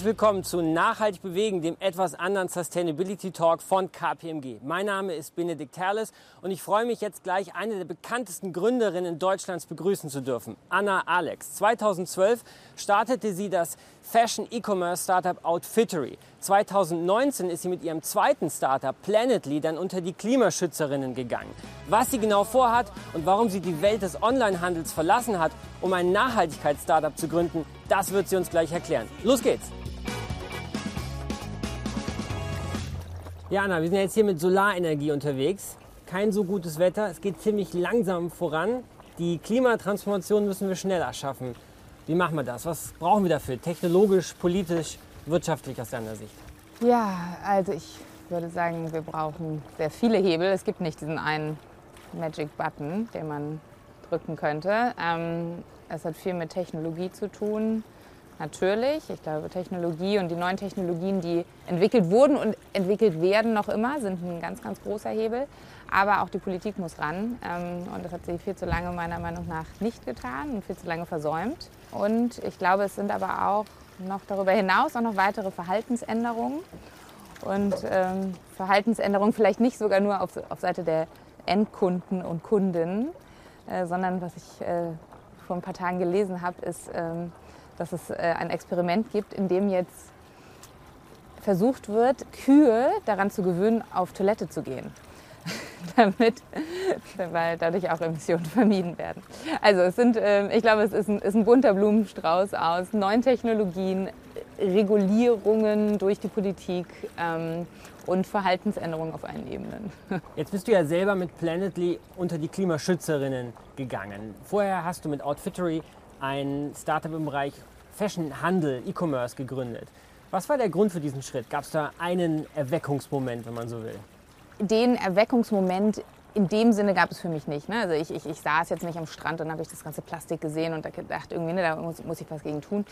Herzlich willkommen zu Nachhaltig bewegen, dem etwas anderen Sustainability Talk von KPMG. Mein Name ist Benedikt Herles und ich freue mich jetzt gleich eine der bekanntesten Gründerinnen Deutschlands begrüßen zu dürfen, Anna Alex. 2012 startete sie das Fashion E-Commerce Startup Outfittery. 2019 ist sie mit ihrem zweiten Startup Planetly dann unter die Klimaschützerinnen gegangen. Was sie genau vorhat und warum sie die Welt des Onlinehandels verlassen hat, um ein Nachhaltigkeitsstartup zu gründen, das wird sie uns gleich erklären. Los geht's! Ja, Anna, wir sind jetzt hier mit Solarenergie unterwegs. Kein so gutes Wetter, es geht ziemlich langsam voran. Die Klimatransformation müssen wir schneller schaffen. Wie machen wir das? Was brauchen wir dafür? Technologisch, politisch, wirtschaftlich aus deiner Sicht? Ja, also ich würde sagen, wir brauchen sehr viele Hebel. Es gibt nicht diesen einen Magic Button, den man drücken könnte. Ähm, es hat viel mit Technologie zu tun. Natürlich, ich glaube, Technologie und die neuen Technologien, die entwickelt wurden und entwickelt werden noch immer, sind ein ganz, ganz großer Hebel. Aber auch die Politik muss ran. Ähm, und das hat sie viel zu lange meiner Meinung nach nicht getan und viel zu lange versäumt. Und ich glaube, es sind aber auch noch darüber hinaus auch noch weitere Verhaltensänderungen. Und ähm, Verhaltensänderungen vielleicht nicht sogar nur auf, auf Seite der Endkunden und Kundinnen, äh, sondern was ich äh, vor ein paar Tagen gelesen habe, ist, ähm, dass es äh, ein Experiment gibt, in dem jetzt versucht wird, Kühe daran zu gewöhnen, auf Toilette zu gehen. damit, weil dadurch auch Emissionen vermieden werden. Also es sind, ähm, ich glaube, es ist ein, ist ein bunter Blumenstrauß aus neuen Technologien, Regulierungen durch die Politik ähm, und Verhaltensänderungen auf allen Ebenen. Jetzt bist du ja selber mit Planetly unter die Klimaschützerinnen gegangen. Vorher hast du mit Outfittery ein Startup im Bereich Fashion, Handel, E-Commerce gegründet. Was war der Grund für diesen Schritt? Gab es da einen Erweckungsmoment, wenn man so will? Den Erweckungsmoment in dem Sinne gab es für mich nicht. Ne? Also ich, ich, ich, saß jetzt nicht am Strand und habe ich das ganze Plastik gesehen und da gedacht, irgendwie, ne, da muss, muss, ich was gegen tun.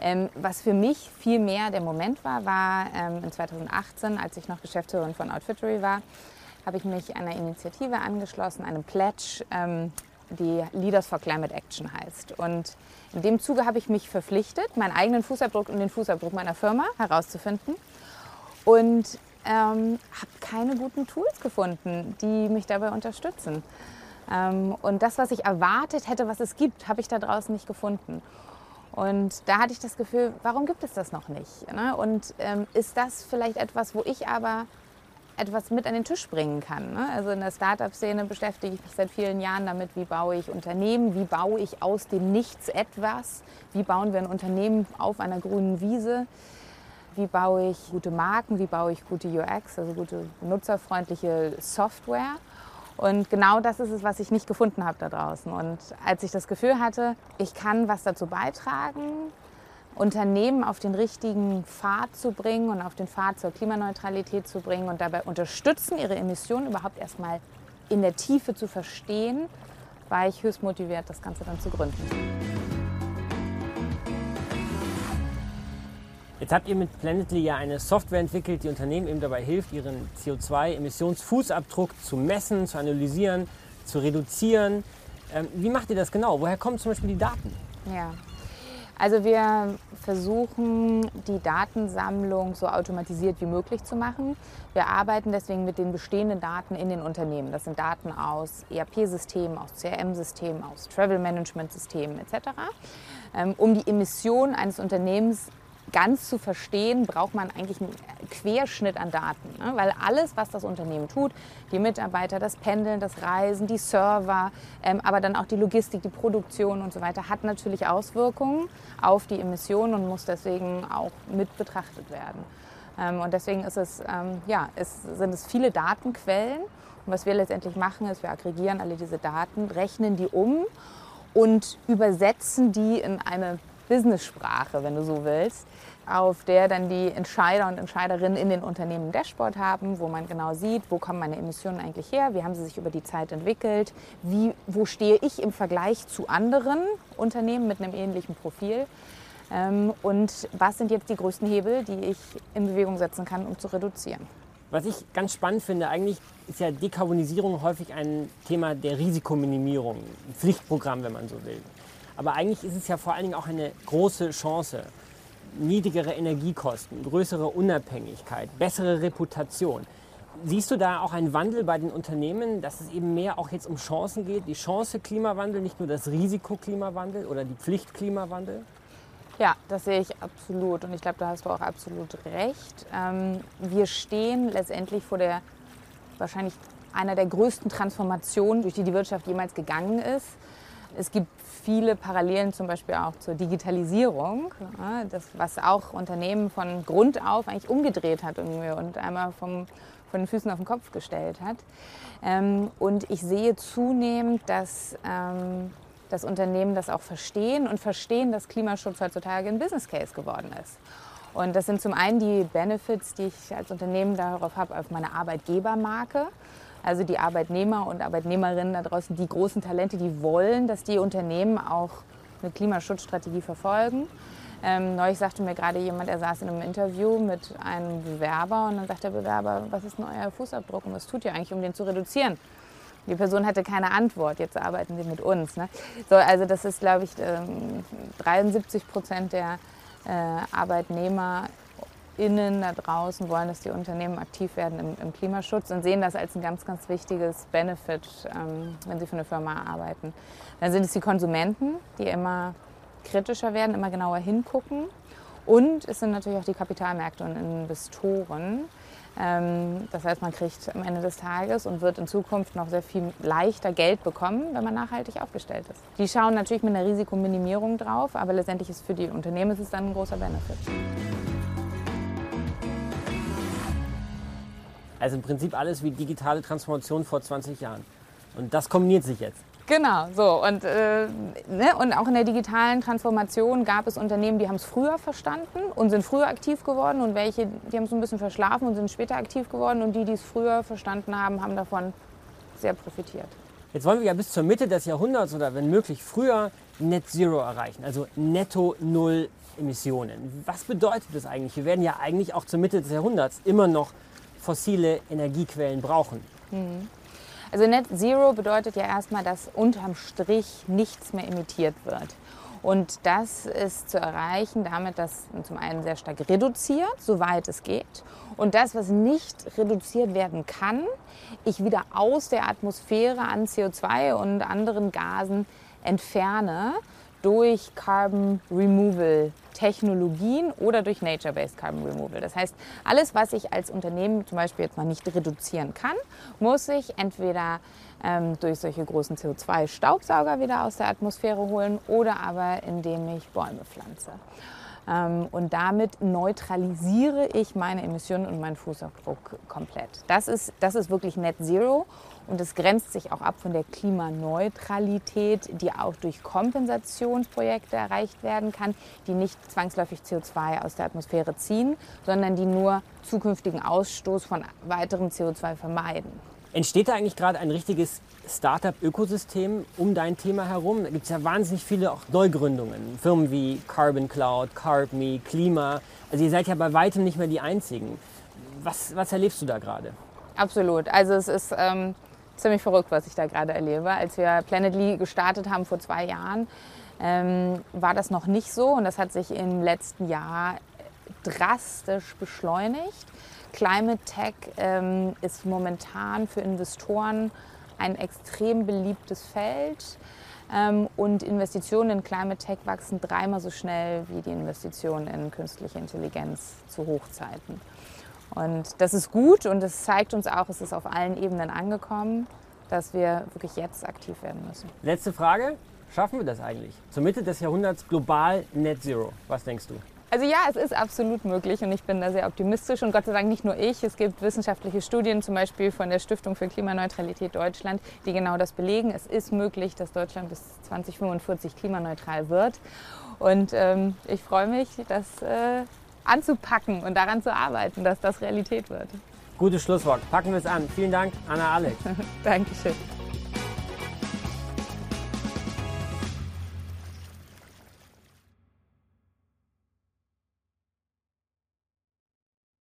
Ähm, was für mich viel mehr der Moment war, war ähm, in 2018, als ich noch Geschäftsführerin von Outfittery war, habe ich mich einer Initiative angeschlossen, einem Pledge, ähm, die Leaders for Climate Action heißt. Und in dem Zuge habe ich mich verpflichtet, meinen eigenen Fußabdruck und den Fußabdruck meiner Firma herauszufinden. Und ähm, habe keine guten Tools gefunden, die mich dabei unterstützen. Ähm, und das, was ich erwartet hätte, was es gibt, habe ich da draußen nicht gefunden. Und da hatte ich das Gefühl, warum gibt es das noch nicht? Ne? Und ähm, ist das vielleicht etwas, wo ich aber etwas mit an den Tisch bringen kann? Ne? Also in der Startup-Szene beschäftige ich mich seit vielen Jahren damit, wie baue ich Unternehmen, wie baue ich aus dem Nichts etwas, wie bauen wir ein Unternehmen auf einer grünen Wiese wie baue ich gute Marken, wie baue ich gute UX, also gute benutzerfreundliche Software. Und genau das ist es, was ich nicht gefunden habe da draußen. Und als ich das Gefühl hatte, ich kann was dazu beitragen, Unternehmen auf den richtigen Pfad zu bringen und auf den Pfad zur Klimaneutralität zu bringen und dabei unterstützen, ihre Emissionen überhaupt erstmal in der Tiefe zu verstehen, war ich höchst motiviert, das Ganze dann zu gründen. Jetzt habt ihr mit Planetly ja eine Software entwickelt, die Unternehmen eben dabei hilft, ihren CO2-Emissionsfußabdruck zu messen, zu analysieren, zu reduzieren. Ähm, wie macht ihr das genau? Woher kommen zum Beispiel die Daten? Ja, also wir versuchen, die Datensammlung so automatisiert wie möglich zu machen. Wir arbeiten deswegen mit den bestehenden Daten in den Unternehmen. Das sind Daten aus ERP-Systemen, aus CRM-Systemen, aus Travel-Management-Systemen etc. Ähm, um die Emissionen eines Unternehmens ganz zu verstehen, braucht man eigentlich einen Querschnitt an Daten. Ne? Weil alles, was das Unternehmen tut, die Mitarbeiter, das Pendeln, das Reisen, die Server, ähm, aber dann auch die Logistik, die Produktion und so weiter, hat natürlich Auswirkungen auf die Emissionen und muss deswegen auch mit betrachtet werden. Ähm, und deswegen ist es, ähm, ja, es sind es viele Datenquellen. Und was wir letztendlich machen, ist, wir aggregieren alle diese Daten, rechnen die um und übersetzen die in eine Business-Sprache, wenn du so willst, auf der dann die Entscheider und Entscheiderinnen in den Unternehmen ein Dashboard haben, wo man genau sieht, wo kommen meine Emissionen eigentlich her, wie haben sie sich über die Zeit entwickelt, wie, wo stehe ich im Vergleich zu anderen Unternehmen mit einem ähnlichen Profil ähm, und was sind jetzt die größten Hebel, die ich in Bewegung setzen kann, um zu reduzieren. Was ich ganz spannend finde, eigentlich ist ja Dekarbonisierung häufig ein Thema der Risikominimierung, ein Pflichtprogramm, wenn man so will. Aber eigentlich ist es ja vor allen Dingen auch eine große Chance. niedrigere Energiekosten, größere Unabhängigkeit, bessere Reputation. Siehst du da auch einen Wandel bei den Unternehmen, dass es eben mehr auch jetzt um Chancen geht? Die Chance Klimawandel, nicht nur das Risiko Klimawandel oder die Pflicht Klimawandel? Ja, das sehe ich absolut und ich glaube, da hast du auch absolut recht. Ähm, wir stehen letztendlich vor der wahrscheinlich einer der größten Transformationen, durch die die Wirtschaft jemals gegangen ist. Es gibt viele Parallelen zum Beispiel auch zur Digitalisierung, das, was auch Unternehmen von Grund auf eigentlich umgedreht hat und einmal vom, von den Füßen auf den Kopf gestellt hat. Ähm, und ich sehe zunehmend, dass ähm, Unternehmen das auch verstehen und verstehen, dass Klimaschutz heutzutage ein Business Case geworden ist. Und das sind zum einen die Benefits, die ich als Unternehmen darauf habe, auf meine Arbeitgebermarke. Also die Arbeitnehmer und Arbeitnehmerinnen da draußen, die großen Talente, die wollen, dass die Unternehmen auch eine Klimaschutzstrategie verfolgen. Ähm, neulich sagte mir gerade jemand, er saß in einem Interview mit einem Bewerber und dann sagt der Bewerber, was ist denn euer Fußabdruck und was tut ihr eigentlich, um den zu reduzieren? Die Person hatte keine Antwort, jetzt arbeiten sie mit uns. Ne? So, also das ist, glaube ich, 73 ähm, Prozent der äh, ArbeitnehmerInnen da draußen wollen, dass die Unternehmen aktiv werden im, im, Klimaschutz und sehen das als ein ganz, ganz wichtiges Benefit, ähm, wenn sie für eine Firma arbeiten. Dann sind es die Konsumenten, die immer kritischer werden, immer genauer hingucken. Und es sind natürlich auch die Kapitalmärkte und Investoren, ähm, das heißt, man kriegt am Ende des Tages und wird in Zukunft noch sehr viel leichter Geld bekommen, wenn man nachhaltig aufgestellt ist. Die schauen natürlich mit einer Risikominimierung drauf, aber letztendlich ist für die Unternehmen ist es dann ein großer Benefit. Also im Prinzip alles wie digitale Transformation vor 20 Jahren. Und das kombiniert sich jetzt. Genau, so. Und, äh, ne? und auch in der digitalen Transformation gab es Unternehmen, die haben es früher verstanden und sind früher aktiv geworden und welche, die haben es ein bisschen verschlafen und sind später aktiv geworden und die, die es früher verstanden haben, haben davon sehr profitiert. Jetzt wollen wir ja bis zur Mitte des Jahrhunderts oder wenn möglich früher Net Zero erreichen, also netto Null Emissionen. Was bedeutet das eigentlich? Wir werden ja eigentlich auch zur Mitte des Jahrhunderts immer noch fossile Energiequellen brauchen. Mhm. Also Net Zero bedeutet ja erstmal, dass unterm Strich nichts mehr emittiert wird. Und das ist zu erreichen damit, dass zum einen sehr stark reduziert, soweit es geht. Und das, was nicht reduziert werden kann, ich wieder aus der Atmosphäre an CO2 und anderen Gasen entferne durch Carbon Removal Technologien oder durch Nature-Based Carbon Removal. Das heißt, alles, was ich als Unternehmen zum Beispiel jetzt mal nicht reduzieren kann, muss ich entweder ähm, durch solche großen CO2-Staubsauger wieder aus der Atmosphäre holen oder aber indem ich Bäume pflanze. Ähm, und damit neutralisiere ich meine Emissionen und meinen Fußabdruck komplett. Das ist, das ist wirklich Net Zero und es grenzt sich auch ab von der Klimaneutralität, die auch durch Kompensationsprojekte erreicht werden kann, die nicht zwangsläufig CO2 aus der Atmosphäre ziehen, sondern die nur zukünftigen Ausstoß von weiteren CO2 vermeiden. Entsteht da eigentlich gerade ein richtiges Startup-Ökosystem um dein Thema herum? Da gibt es ja wahnsinnig viele auch Neugründungen. Firmen wie Carbon Cloud, CarbMe, Klima. Also ihr seid ja bei weitem nicht mehr die Einzigen. Was, was erlebst du da gerade? Absolut. Also es ist ähm, ziemlich verrückt, was ich da gerade erlebe. Als wir Planetly gestartet haben vor zwei Jahren, ähm, war das noch nicht so und das hat sich im letzten Jahr drastisch beschleunigt. Climate Tech ähm, ist momentan für Investoren ein extrem beliebtes Feld. Ähm, und Investitionen in Climate Tech wachsen dreimal so schnell wie die Investitionen in künstliche Intelligenz zu Hochzeiten. Und das ist gut und es zeigt uns auch, es ist auf allen Ebenen angekommen, dass wir wirklich jetzt aktiv werden müssen. Letzte Frage. Schaffen wir das eigentlich? Zur Mitte des Jahrhunderts global Net Zero. Was denkst du? Also ja, es ist absolut möglich und ich bin da sehr optimistisch und Gott sei Dank nicht nur ich. Es gibt wissenschaftliche Studien, zum Beispiel von der Stiftung für Klimaneutralität Deutschland, die genau das belegen. Es ist möglich, dass Deutschland bis 2045 klimaneutral wird. Und ähm, ich freue mich, das äh, anzupacken und daran zu arbeiten, dass das Realität wird. Gutes Schlusswort. Packen wir es an. Vielen Dank, Anna Alec. Dankeschön.